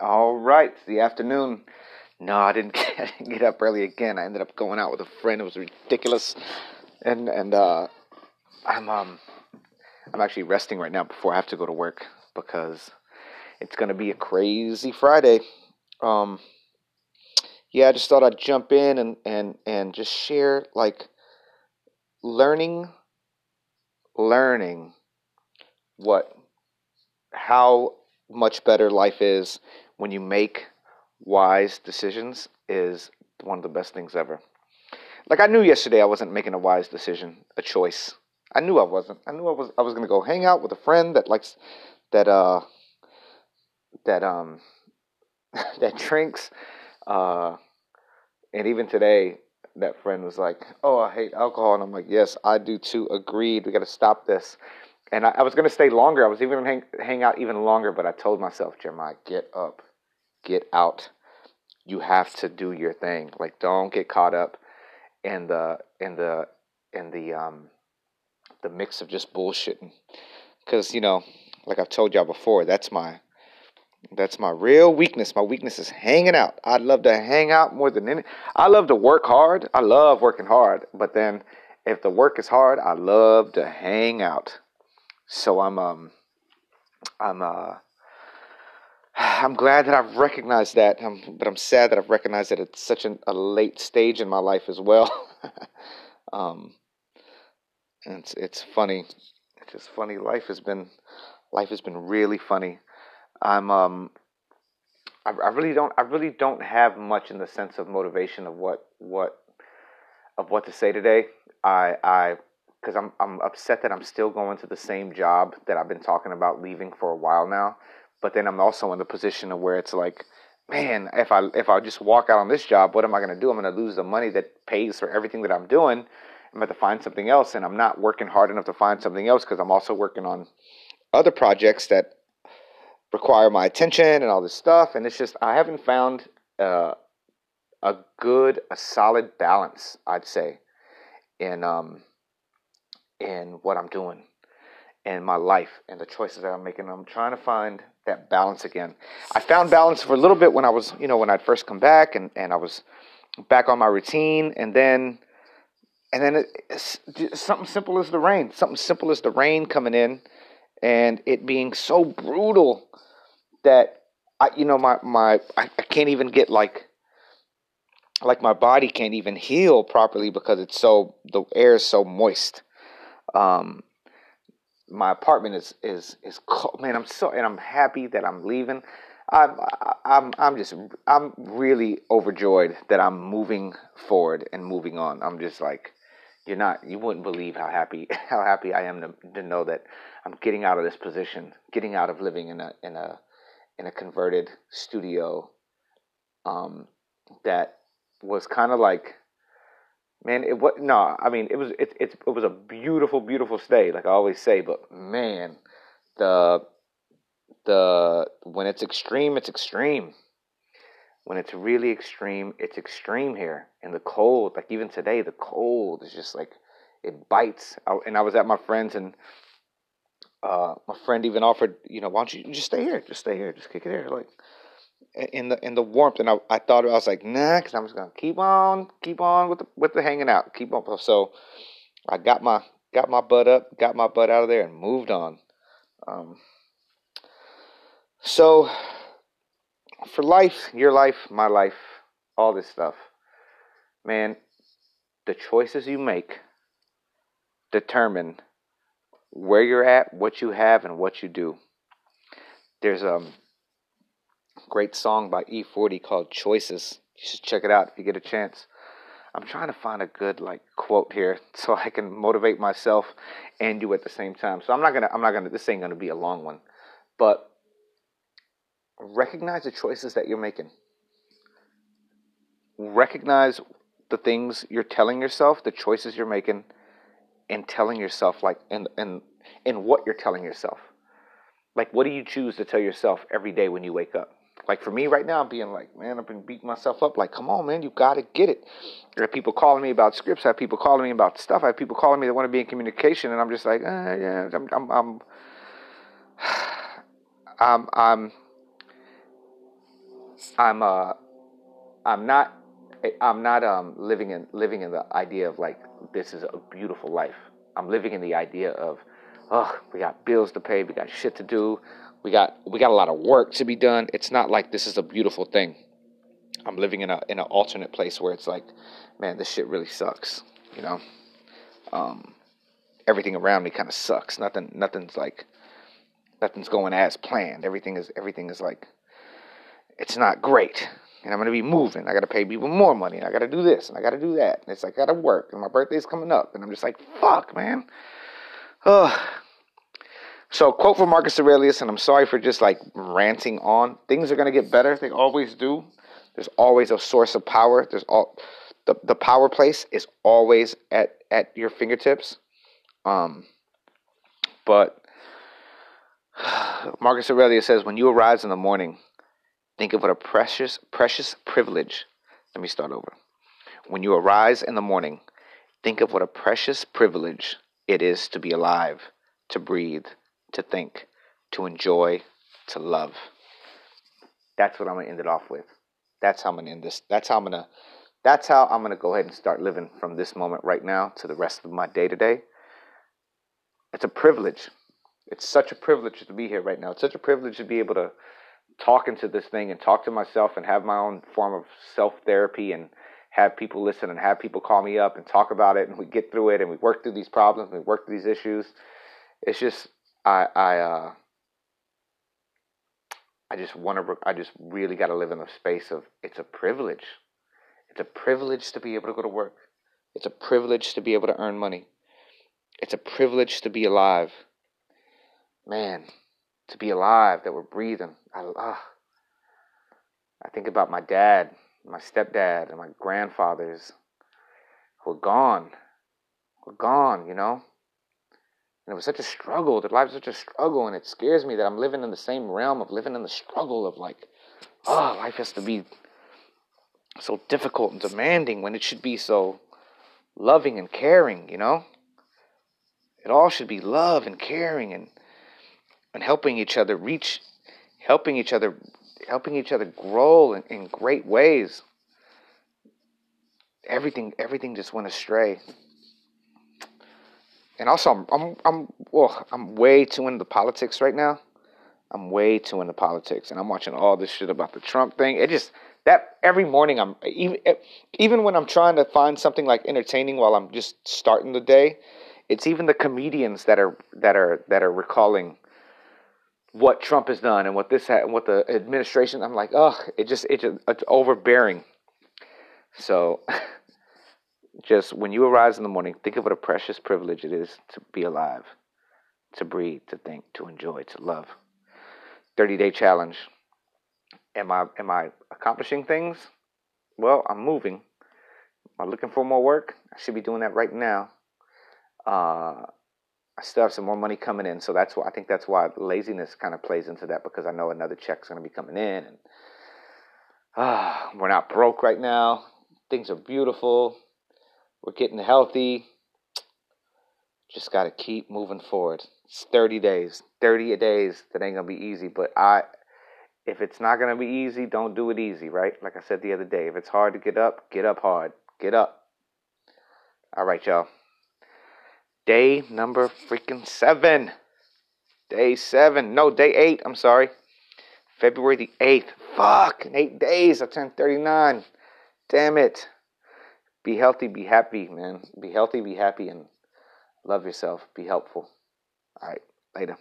All right, the afternoon. No, I didn't, get, get up early again. I ended up going out with a friend. It was ridiculous, and and uh, I'm um I'm actually resting right now before I have to go to work because it's gonna be a crazy Friday. Um, yeah, I just thought I'd jump in and and and just share like learning, learning what how much better life is when you make wise decisions is one of the best things ever. Like I knew yesterday I wasn't making a wise decision, a choice. I knew I wasn't. I knew I was I was gonna go hang out with a friend that likes that uh that um that drinks. Uh and even today that friend was like, Oh, I hate alcohol and I'm like, Yes, I do too. Agreed. We gotta stop this. And I, I was gonna stay longer. I was even hang hang out even longer, but I told myself, Jeremiah, get up get out. You have to do your thing. Like don't get caught up in the in the in the um the mix of just bullshitting. Cause you know, like I've told y'all before, that's my that's my real weakness. My weakness is hanging out. I'd love to hang out more than any. I love to work hard. I love working hard. But then, if the work is hard, I love to hang out. So I'm um I'm uh I'm glad that I've recognized that, but I'm sad that I've recognized that it's such an, a late stage in my life as well. um, it's it's funny. It's just funny. Life has been life has been really funny. I'm um I, I really don't I really don't have much in the sense of motivation of what what of what to say today. I I because I'm I'm upset that I'm still going to the same job that I've been talking about leaving for a while now but then I'm also in the position of where it's like, man, if I if I just walk out on this job, what am I going to do? I'm going to lose the money that pays for everything that I'm doing. I'm going to find something else, and I'm not working hard enough to find something else because I'm also working on other projects that require my attention and all this stuff. And it's just I haven't found uh, a good, a solid balance, I'd say, in um in what I'm doing and my life and the choices that I'm making. I'm trying to find that balance again. I found balance for a little bit when I was, you know, when I'd first come back and, and I was back on my routine and then and then it's something simple as the rain, something simple as the rain coming in and it being so brutal that I you know my my I, I can't even get like like my body can't even heal properly because it's so the air is so moist. Um, my apartment is is is cold. man. I'm so and I'm happy that I'm leaving. I'm I'm I'm just I'm really overjoyed that I'm moving forward and moving on. I'm just like you're not you wouldn't believe how happy how happy I am to to know that I'm getting out of this position, getting out of living in a in a in a converted studio um that was kind of like man, it was no. I mean, it was it, it it was a beautiful, beautiful stay, like I always say. But man, the the when it's extreme, it's extreme. When it's really extreme, it's extreme here. And the cold, like even today, the cold is just like it bites. I, and I was at my friend's, and uh, my friend even offered, you know, why don't you just stay here? Just stay here. Just kick it here. Like in the in the warmth, and I, I thought I was like nah, because I'm just gonna keep on, keep on with the with the hanging out, keep on. So I got my got my butt up, got my butt out of there, and moved on. Um, so for life, your life, my life, all this stuff, man, the choices you make determine where you're at, what you have, and what you do. There's um Great song by E40 called Choices. You should check it out if you get a chance. I'm trying to find a good like quote here so I can motivate myself and you at the same time. So I'm not gonna I'm not gonna this ain't gonna be a long one. But recognize the choices that you're making. Recognize the things you're telling yourself, the choices you're making, and telling yourself like and and and what you're telling yourself. Like what do you choose to tell yourself every day when you wake up? Like for me right now, I'm being like, man, I've been beating myself up. Like, come on, man, you got to get it. There are people calling me about scripts. I have people calling me about stuff. I have people calling me that want to be in communication, and I'm just like, eh, yeah, I'm, I'm, I'm, I'm, I'm, I'm uh I'm not I'm not um living in living in the idea of like this is a beautiful life. I'm living in the idea of oh, we got bills to pay, we got shit to do, we got we got a lot of work to be done. It's not like this is a beautiful thing. I'm living in a in an alternate place where it's like, man, this shit really sucks. You know, um, everything around me kind of sucks. Nothing nothing's like nothing's going as planned. Everything is everything is like it's not great. And I'm gonna be moving. I gotta pay people more money. I gotta do this and I gotta do that. And it's like I gotta work. And my birthday's coming up. And I'm just like, fuck, man. Ugh. So, quote from Marcus Aurelius, and I'm sorry for just like ranting on. Things are gonna get better. They always do. There's always a source of power. There's all the, the power place is always at at your fingertips. Um, but Marcus Aurelius says, when you arise in the morning, think of what a precious, precious privilege. Let me start over. When you arise in the morning, think of what a precious privilege it is to be alive, to breathe, to think, to enjoy, to love. That's what I'm gonna end it off with. That's how I'm gonna end this. That's how I'm gonna. That's how I'm gonna go ahead and start living from this moment right now to the rest of my day to day. It's a privilege. It's such a privilege to be here right now. It's such a privilege to be able to talk into this thing and talk to myself and have my own form of self therapy and have people listen and have people call me up and talk about it and we get through it and we work through these problems and we work through these issues. It's just I I uh I just want to I just really got to live in the space of it's a privilege. It's a privilege to be able to go to work. It's a privilege to be able to earn money. It's a privilege to be alive. Man, to be alive, that we're breathing. I, uh, I think about my dad, my stepdad, and my grandfathers who are gone. Who are gone, you know? And it was such a struggle. Their lives such a struggle, and it scares me that I'm living in the same realm of living in the struggle of like, oh, life has to be so difficult and demanding when it should be so loving and caring, you know? It all should be love and caring and and helping each other reach helping each other helping each other grow in, in great ways. Everything everything just went astray and also I'm I'm I'm well, I'm way too into politics right now. I'm way too into politics, and I'm watching all this shit about the Trump thing. It just that every morning I'm even even when I'm trying to find something like entertaining while I'm just starting the day, it's even the comedians that are that are that are recalling what Trump has done and what this ha- and what the administration. I'm like, ugh, it just it just, it's overbearing. So. just when you arise in the morning, think of what a precious privilege it is to be alive, to breathe, to think, to enjoy, to love. 30 day challenge. Am I am I accomplishing things? Well, I'm moving. Am I looking for more work? I should be doing that right now. Uh, I still have some more money coming in, so that's why I think that's why laziness kind of plays into that because I know another check's going to be coming in, and uh, we're not broke right now. Things are beautiful. We're getting healthy. Just got to keep moving forward. It's 30 days. 30 days that ain't going to be easy, but I if it's not going to be easy, don't do it easy, right? Like I said the other day, if it's hard to get up, get up hard. Get up. All right, y'all. Day number freaking 7. Day 7. No, day 8. I'm sorry. February the 8th. Fuck, in 8 days I turned 39. Damn it. Be healthy, be happy, man. Be healthy, be happy, and love yourself. Be helpful. All right, later.